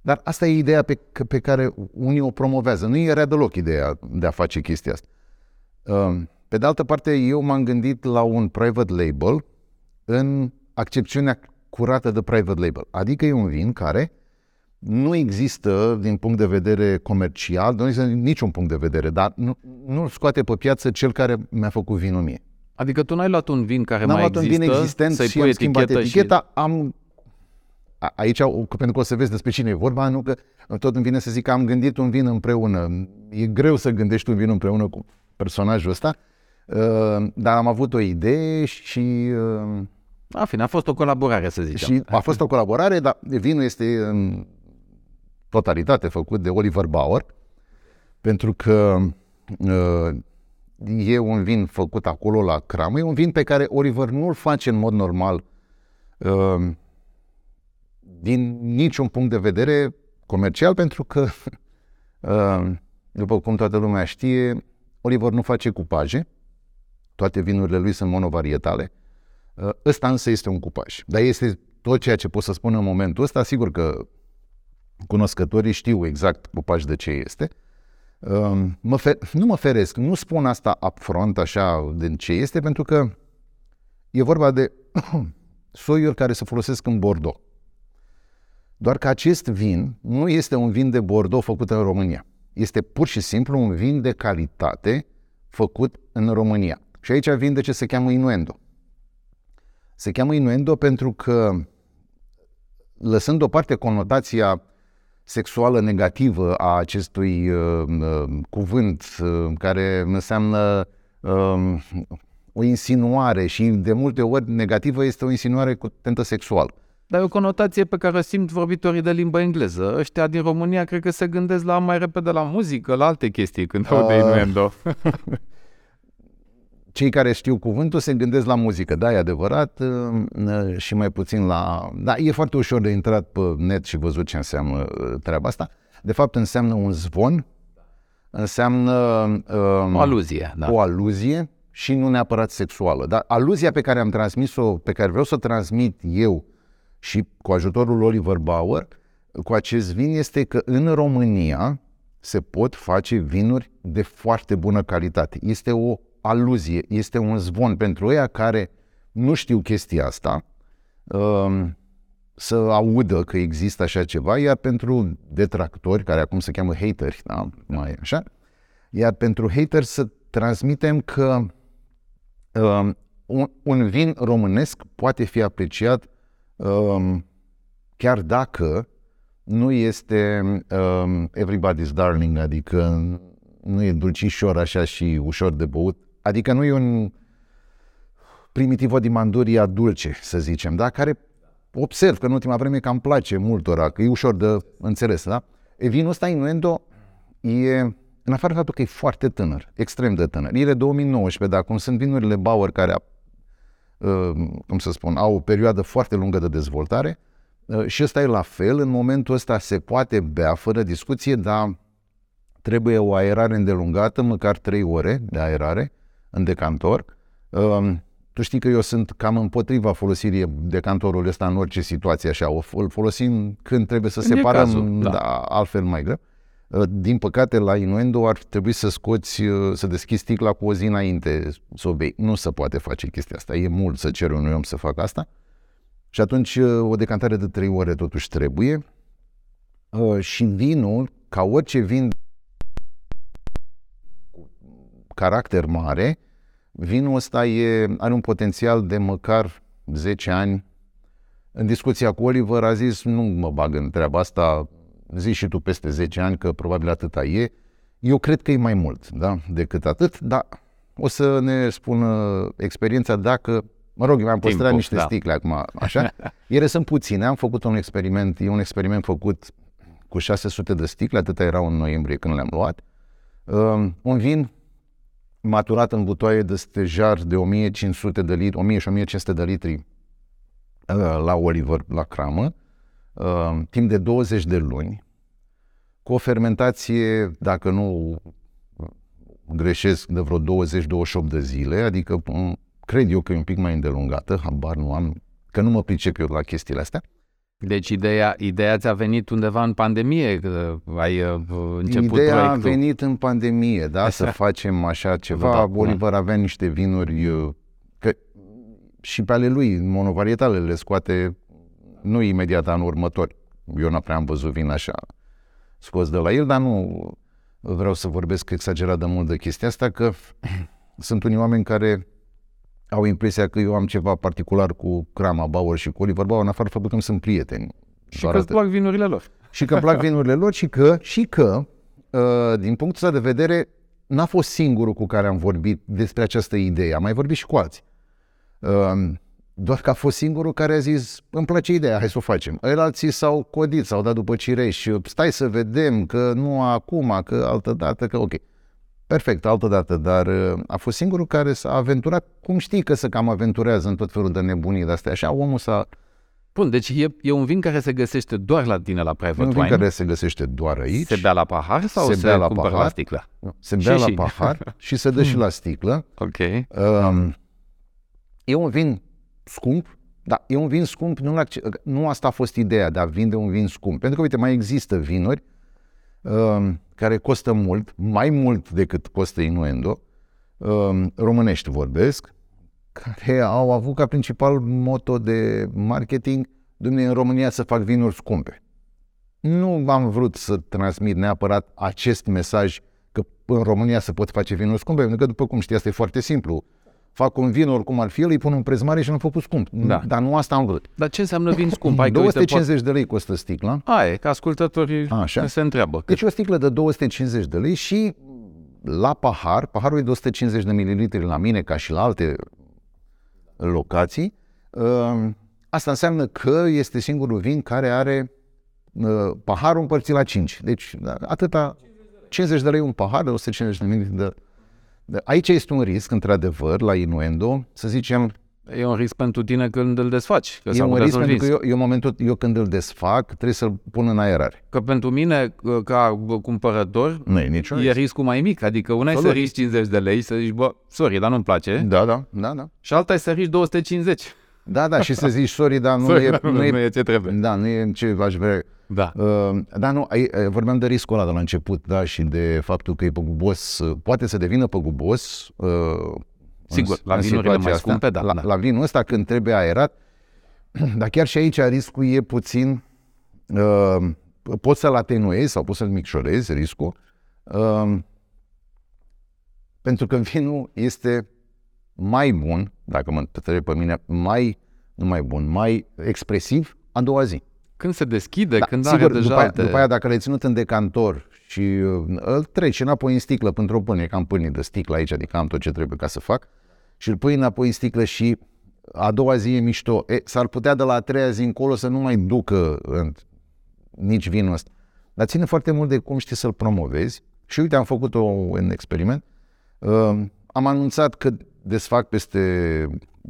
dar asta e ideea pe, pe care unii o promovează. Nu era deloc ideea de a face chestia asta. Uh, pe de altă parte, eu m-am gândit la un private label în accepțiunea curată de private label. Adică e un vin care nu există din punct de vedere comercial, nu există din niciun punct de vedere, dar nu, nu scoate pe piață cel care mi-a făcut vinul mie. Adică tu n-ai luat un vin care N-am mai luat un există, vin existent să-i și pui am schimbat etichetă eticheta, am... A, aici, o- pentru că o să vezi despre cine e vorba, nu că tot îmi vine să zic că am gândit un vin împreună. E greu să gândești un vin împreună cu personajul ăsta, uh, dar am avut o idee și... Uh, și... A, fine, a fost o colaborare, să zicem. și a fost o colaborare, dar vinul este în totalitate făcut de Oliver Bauer, pentru că uh, e un vin făcut acolo la cramă, e un vin pe care Oliver nu-l face în mod normal uh, din niciun punct de vedere comercial, pentru că, uh, după cum toată lumea știe, Oliver nu face cupaje, toate vinurile lui sunt monovarietale, Uh, Ăsta însă este un cupaj. Dar este tot ceea ce pot să spun în momentul ăsta. Sigur că cunoscătorii știu exact cupaj de ce este. Um, Mă fe- nu mă feresc, nu spun asta upfront așa de ce este, pentru că e vorba de soiuri care se folosesc în Bordeaux. Doar că acest vin nu este un vin de Bordeaux făcut în România. Este pur și simplu un vin de calitate făcut în România. Și aici vin de ce se cheamă Inuendo. Se cheamă Inuendo pentru că, lăsând deoparte conotația sexuală negativă a acestui uh, uh, cuvânt uh, care înseamnă uh, o insinuare și de multe ori negativă este o insinuare cu tentă sexuală. Dar e o conotație pe care o simt vorbitorii de limbă engleză. Ăștia din România cred că se gândesc la mai repede la muzică, la alte chestii când au de Ah. innuendo. Cei care știu cuvântul se gândesc la muzică, da, e adevărat, uh, uh, și mai puțin la... Da, e foarte ușor de intrat pe net și văzut ce înseamnă uh, treaba asta. De fapt înseamnă un zvon, înseamnă um, O aluzie, da. o aluzie și nu neapărat sexuală. Dar aluzia pe care am transmis-o, pe care vreau să o transmit eu și cu ajutorul Oliver Bauer, cu acest vin este că în România se pot face vinuri de foarte bună calitate. Este o aluzie, este un zvon pentru ăia care nu știu chestia asta, um, să audă că există așa ceva, iar pentru detractori, care acum se cheamă hateri, da, mai așa, iar pentru hateri să transmitem că um, un, un vin românesc poate fi apreciat um, chiar dacă nu este um, everybody's darling, adică nu e dulcișor așa și ușor de băut, adică nu e un primitivo di manduria dulce, să zicem, da? care observ că în ultima vreme cam place multora, că e ușor de înțeles, da? E, vinul ăsta, Inuendo, e, în afară de faptul că e foarte tânăr, extrem de tânăr, e de 2019, dar cum sunt vinurile Bauer care, uh, cum să spun, au o perioadă foarte lungă de dezvoltare, uh, și ăsta e la fel, în momentul ăsta se poate bea fără discuție, dar trebuie o aerare îndelungată, măcar 3 ore de aerare în decantor. Um, tu știi că eu sunt cam împotriva folosirii decantorului ăsta în orice situație așa. O, îl folosim când trebuie să Când e separăm, cazul, da. da, altfel mai greu. Uh, Din păcate, la Inuendo ar trebui să scoți, uh, să deschizi sticla cu o zi înainte să o bei. Nu se poate face chestia asta. E mult să cer unui om să facă asta. Și atunci uh, o decantare de 3 ore totuși trebuie. Uh, Și vinul, ca orice vin cu caracter mare, vinul ăsta e, are un potențial de măcar 10 ani. În discuția cu Oliver a zis, nu mă bag în treaba asta, zici și tu peste 10 ani că probabil atâta e. Eu cred că e mai mult da, decât atât, dar o să ne spună experiența dacă, mă rog, eu mi-am păstrat Timpul, niște da. sticle acum, așa. Ele sunt puține, am făcut un experiment, e un experiment făcut cu 600 de sticle, atâta erau în noiembrie când le-am luat. Um, un vin maturat în butoaie de stejar de 1500 de litri, 1000 și 1500 de litri uh, la Oliver, la cramă, uh, timp de 20 de luni, cu o fermentație, dacă nu greșesc, de vreo 20-28 de zile, adică um, cred eu că e un pic mai îndelungată, habar nu am, că nu mă pricep eu la chestiile astea. Deci ideea, ideea ți-a venit undeva în pandemie, că ai uh, început Ideea proiectul. a venit în pandemie, da, să facem așa ceva. Da, da. Oliver avea niște vinuri, uh, că și pe ale lui, monovarietale le scoate nu imediat anul următor. Eu nu prea am văzut vin așa scos de la el, dar nu vreau să vorbesc exagerat de mult de chestia asta, că sunt unii oameni care au impresia că eu am ceva particular cu Crama Bauer și cu Oliver Bauer, în afară de faptul că îmi sunt prieteni. Și Doar că îți atât plac vinurile lor. și că îmi plac vinurile lor și că, și că uh, din punctul ăsta de vedere, n-a fost singurul cu care am vorbit despre această idee. Am mai vorbit și cu alții. Uh, doar că a fost singurul care a zis, îmi place ideea, hai să o facem. Alții s-au codit, s-au dat după cireș, stai să vedem, că nu acum, că altă dată, că ok. Perfect, altă dată, dar uh, a fost singurul care s-a aventurat, cum știi că se cam aventurează în tot felul de nebunii de astea, așa omul s-a, Bun, deci e, e un vin care se găsește doar la tine la e Private un vin Wine? care se găsește doar aici. Se bea la pahar sau se, Se bea la cumpără pahar. la sticlă? Se bea Și- la și. pahar și se dă și la sticlă. Ok. Um, e un vin scump, da, e un vin scump, nu, la, nu asta a fost ideea de a vinde un vin scump. Pentru că, uite, mai există vinuri um, care costă mult, mai mult decât costă Inuendo, um, românești vorbesc, care au avut ca principal moto de marketing, dumne, în România să fac vinuri scumpe. Nu am vrut să transmit neapărat acest mesaj că în România se pot face vinuri scumpe, pentru că, după cum știi, asta e foarte simplu. Fac un vin oricum ar fi el, îi pun un preț mare și l-am făcut scump. Da. Dar nu asta am vrut. Dar ce înseamnă vin scump? Hai că, uite, 250 de lei costă sticla. poate... Aia, e, că ascultătorii Așa. se întreabă. Cât? Deci o sticlă de 250 de lei și la pahar, paharul e de 150 de mililitri la mine ca și la alte locații. Uh, Asta înseamnă că este singurul vin care are uh, paharul împărțit la 5. Deci da, atâta 50 de lei un pahar de 150 de mililitri de, de... Aici este un risc, într-adevăr, la Inuendo, să zicem, E un risc pentru tine când îl desfaci. Că e s-ar un putea risc să-l pentru că vinzi. eu, eu, momentul, eu când îl desfac, trebuie să-l pun în aerare. Că pentru mine, ca cumpărător, Nu e niciun e risc. riscul mai mic. Adică una e să Absolut. riști 50 de lei, să zici, bă, sorry, dar nu-mi place. Da, da, da, da. Și alta e să riști 250. Da, da, și să zici, sorry, dar nu, Sorry, e, dar nu, nu, e, nu e ce trebuie. Da, nu e ce aș vrea. Da. Uh, da, nu, ai, ai- vorbeam de riscul ăla de la început, da, și de faptul că e păgubos, uh, poate să devină păgubos. Uh, Sigur, în- la în vinurile situația mai scumpe, da, La, da. la vinul ăsta când trebuie aerat, dar chiar și aici riscul e puțin, uh, poți să-l atenuezi sau poți să-l micșorezi riscul, uh, pentru că vinul este mai bun, dacă mă întrebi pe mine, mai, nu mai bun, mai expresiv a doua zi. Când se deschide, Da, când sigur, are deja după, aia, alte... după aia dacă l-ai ținut în decantor și uh, îl treci înapoi în sticlă pentru o pâine, că am pâine de sticlă aici, adică am tot ce trebuie ca să fac, și îl pui înapoi în sticlă și a doua zi e mișto. E, s-ar putea de la a treia zi încolo să nu mai ducă în, nici vinul ăsta. Dar ține foarte mult de cum știi să-l promovezi. Și uite, am făcut-o în experiment. Uh, am anunțat că desfac peste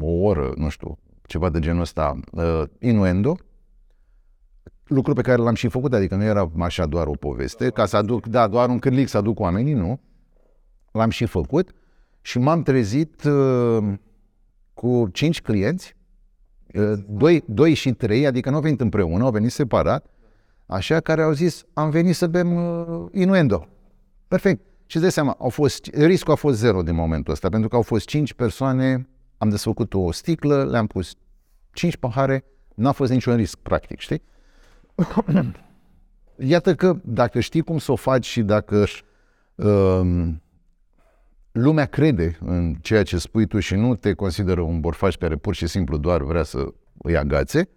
o oră, nu știu, ceva de genul ăsta, uh, Inuendo, lucru pe care l-am și făcut, adică nu era așa doar o poveste, ca să aduc, da, doar un cârlic să aduc oamenii, nu. L-am și făcut și m-am trezit uh, cu cinci clienți, uh, doi, doi și trei, adică nu au venit împreună, au venit separat, așa, care au zis, am venit să bem uh, inuendo. Perfect. Și îți dai seama, au fost, riscul a fost zero din momentul ăsta, pentru că au fost cinci persoane, am desfăcut o sticlă, le-am pus cinci pahare, n-a fost niciun risc, practic, știi? Iată că dacă știi cum să o faci și dacă um, lumea crede în ceea ce spui tu și nu te consideră un borfaș care pur și simplu doar vrea să îi agațe,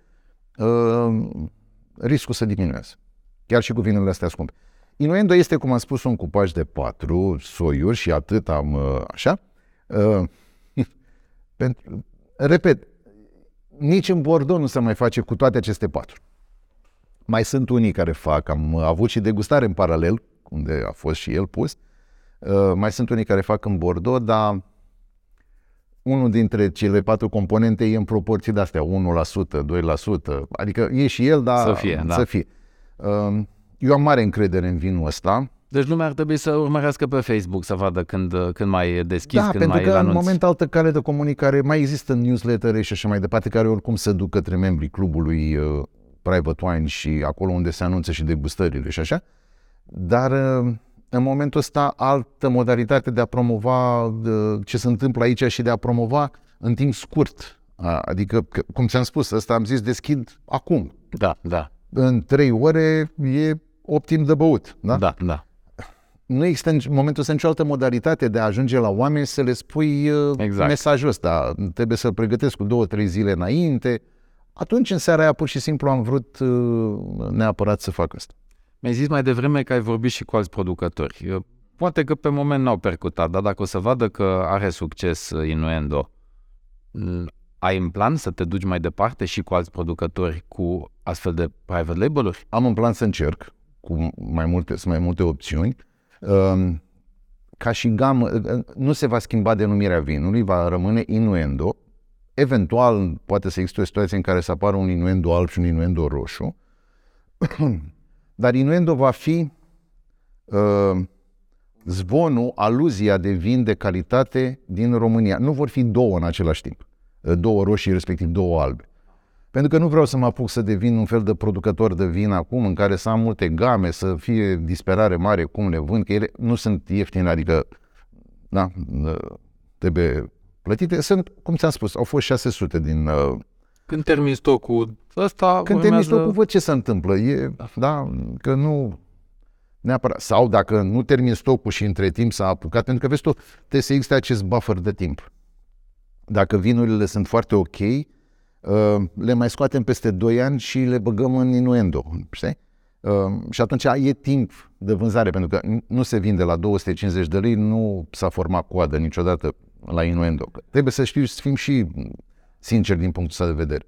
um, riscul să diminuează. Chiar și cu vinurile astea scumpe. Inuendo este, cum am spus, un cupaj de patru soiuri și atât am uh, așa. Uh, pentru, repet, nici în Bordeaux nu se mai face cu toate aceste patru. Mai sunt unii care fac, am avut și degustare în paralel, unde a fost și el pus. Uh, mai sunt unii care fac în Bordeaux, dar unul dintre cele patru componente e în proporții de astea, 1%, 2%, adică e și el, dar să fie. Da. Să fie. Uh, eu am mare încredere în vinul ăsta. Deci lumea ar trebui să urmărească pe Facebook să vadă când, când mai e deschis, da, când pentru mai că e în anunț. moment altă cale de comunicare mai există newslettere și așa mai departe, care oricum se duc către membrii clubului uh, Private Wine și acolo unde se anunță și degustările și așa. Dar uh, în momentul ăsta altă modalitate de a promova uh, ce se întâmplă aici și de a promova în timp scurt. A, Adică, că, cum ți-am spus, ăsta am zis deschid acum. Da, da, În trei ore e optim de băut. Da? da, da. nu există în momentul ăsta nicio altă modalitate de a ajunge la oameni să le spui uh, Exact. mesajul ăsta. Trebuie să-l pregătesc cu două, trei zile înainte. Atunci, în seara aia, pur și simplu am vrut uh, neapărat să fac asta. Mi-ai zis mai devreme că ai vorbit și cu alți producători. Eu- Poate că pe moment n-au percutat, dar dacă o să vadă că are succes uh, Inuendo, l- ai în plan să te duci mai departe și cu alți producători cu astfel de private label-uri? Am în plan să încerc cu mai multe, sunt mai multe opțiuni. Um, Ca și gamă, uh, nu se va schimba denumirea vinului, va rămâne Inuendo. Eventual, poate să existe o situație în care să apară un Inuendo alb și un Inuendo roșu. Dar Inuendo va fi uh, zvonul, aluzia de vin de calitate din România. Nu vor fi două în același timp. Uh, Două roșii, respectiv două albe. Pentru că nu vreau să mă apuc să devin un fel de producător de vin acum, în care să am multe game, să fie disperare mare cum le vând, că ele nu sunt ieftine, adică da, uh, trebuie plătite. Sunt, cum ți-am spus, au fost 600 din... uh, Când termin stocul ăsta, Când termin stocul, văd ce se întâmplă. E, da, că nu neapărat. Sau dacă nu termin stocul și între timp s-a apucat, pentru că vezi tu, trebuie să existe acest buffer de timp. Dacă vinurile sunt foarte ok, uh, le mai scoatem peste 2 ani și le băgăm în inuendo, știi? Uh, și atunci e timp de vânzare, pentru că nu se vinde la 250 de lei, nu s-a format coadă niciodată la inuendo. Trebuie să știu să fim și sinceri din punctul ăsta de vedere.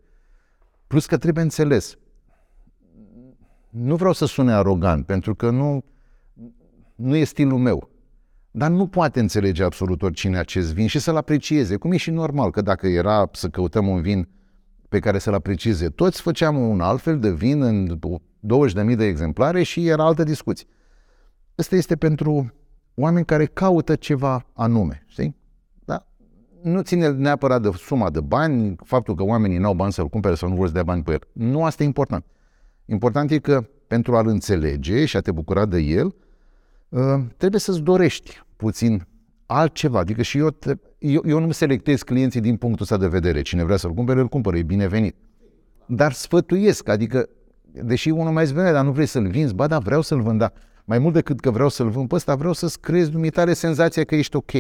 Plus că trebuie înțeles. Nu vreau să sune arogant, pentru că nu, nu e stilul meu. Dar nu poate înțelege absolut oricine acest vin și să-l aprecieze. Cum e și normal că dacă era să căutăm un vin pe care să-l aprecieze toți, făceam un alt fel de vin în 20.000 de exemplare și era altă discuție. Ăsta este pentru oameni care caută ceva anume, știi? Da? Nu ține neapărat de suma de bani, faptul că oamenii n-au bani să-l cumpere sau nu vor să dea bani pe el. Nu asta e important. Important e că pentru a-l înțelege și a te bucura de el, uh, trebuie să-ți dorești puțin altceva. Adică și eu, te, eu, eu nu selectez clienții din punctul ăsta de vedere. Cine vrea să-l cumpere, îl cumpără, e binevenit. Dar sfătuiesc, adică, deși unul mai zice, dar nu vrei să-l vinzi, ba da, vreau să-l vând, dar mai mult decât că vreau să-l vând pe ăsta, vreau să-ți creezi dumitare senzația că ești ok.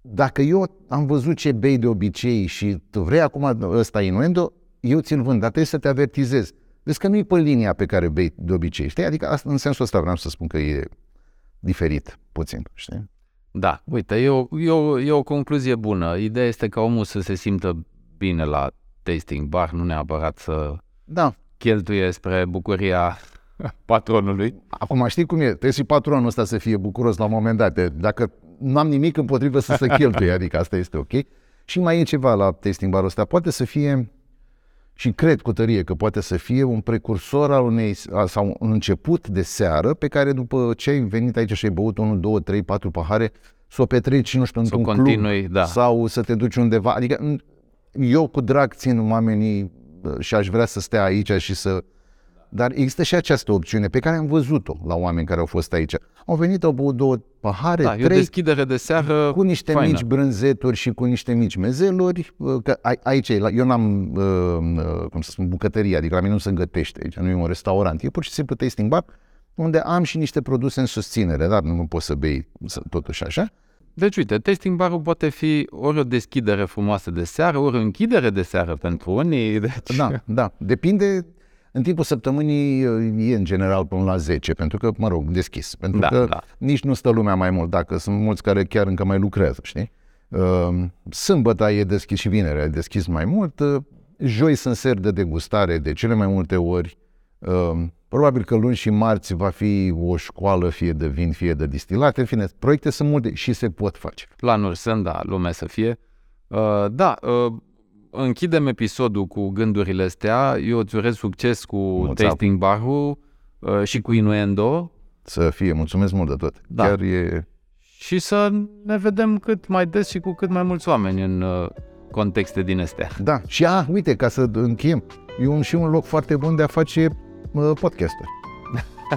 Dacă eu am văzut ce bei de obicei și tu vrei acum ăsta inuendo, eu ți-l vând, dar trebuie să te avertizez. Vezi că nu-i pe linia pe care bei de obicei, știi? Adică asta, în sensul ăsta vreau să spun că e diferit puțin, știi? Da, uite, e o, e, o, e o concluzie bună. Ideea este ca omul să se simtă bine la tasting bar, nu neapărat să Da. cheltuie spre bucuria patronului. Acum știi cum e, trebuie și patronul ăsta să fie bucuros la un moment dat. Dacă nu am nimic împotrivă să se cheltuie, adică asta este ok. Și mai e ceva la tasting barul ăsta, poate să fie și cred cu tărie că poate să fie un precursor al unei, sau un început de seară pe care după ce ai venit aici și ai băut 1, 2, 3, 4 pahare, să o petreci, nu știu, Să o într-un continui, club da. sau să te duci undeva. Adică m, eu cu drag țin oamenii uh, și aș vrea să stea aici și să... Dar există și această opțiune pe care am văzut-o la oameni care au fost aici. Au venit, au băut două pahare, Da, e o trei, deschidere de seară cu niște faină. mici brânzeturi și cu niște mici mezeluri, uh, că a- aici, e, la- eu n-am, uh, uh, cum să spun, bucătărie, adică la mine nu se gătește, aici nu e un restaurant, e pur și simplu tasting bar, unde am și niște produse în susținere, dar nu poți să bei să- totuși așa. Deci, uite, tasting bar poate fi ori o deschidere frumoasă de seară, ori o închidere de seară pentru unii. Deci, Da, da, depinde, în timpul săptămânii uh, e în general până la 10, pentru că, mă rog, deschis, pentru Da, că da. nici nu stă lumea mai mult, dacă sunt mulți care chiar încă mai lucrează, știi? Uh, Sâmbătă e deschis și vinerea e deschis mai mult, uh, joi sunt seri de degustare de cele mai multe ori, Uh, Probabil că luni și marți va fi o școală fie de vin, fie de distilate. În fine, proiecte sunt multe și se pot face. planuri sunt, da, lume să fie. Uh, da, uh, închidem episodul cu gândurile astea. Eu îți urez succes cu Mulțumesc. tasting bar-ul uh, și cu Inuendo Să fie, mulțumesc mult de tot. Da. Chiar e... și să ne vedem cât mai des și cu cât mai mulți oameni în uh, contexte din astea. Da, și a, uite, ca să încheiem, e un, și un loc foarte bun de a face uh, podcasturi.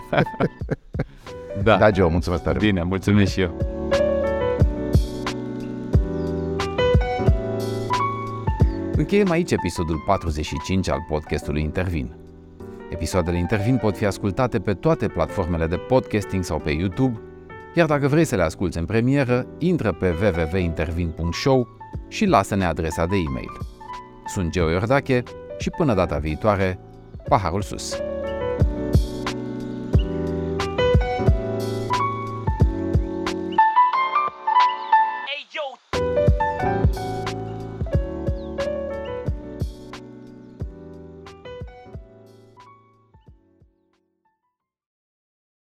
Da, Da, Geo, mulțumesc tare. bine, mulțumesc și eu. Încheiem aici episodul 45 al podcastului Intervin. Episoadele Intervin pot fi ascultate pe toate platformele de podcasting sau pe YouTube, iar dacă vrei să le asculți în premieră, intră pe www.intervin.show și lasă-ne adresa de e-mail. Sunt Geo Iordache și până data viitoare, paharul sus!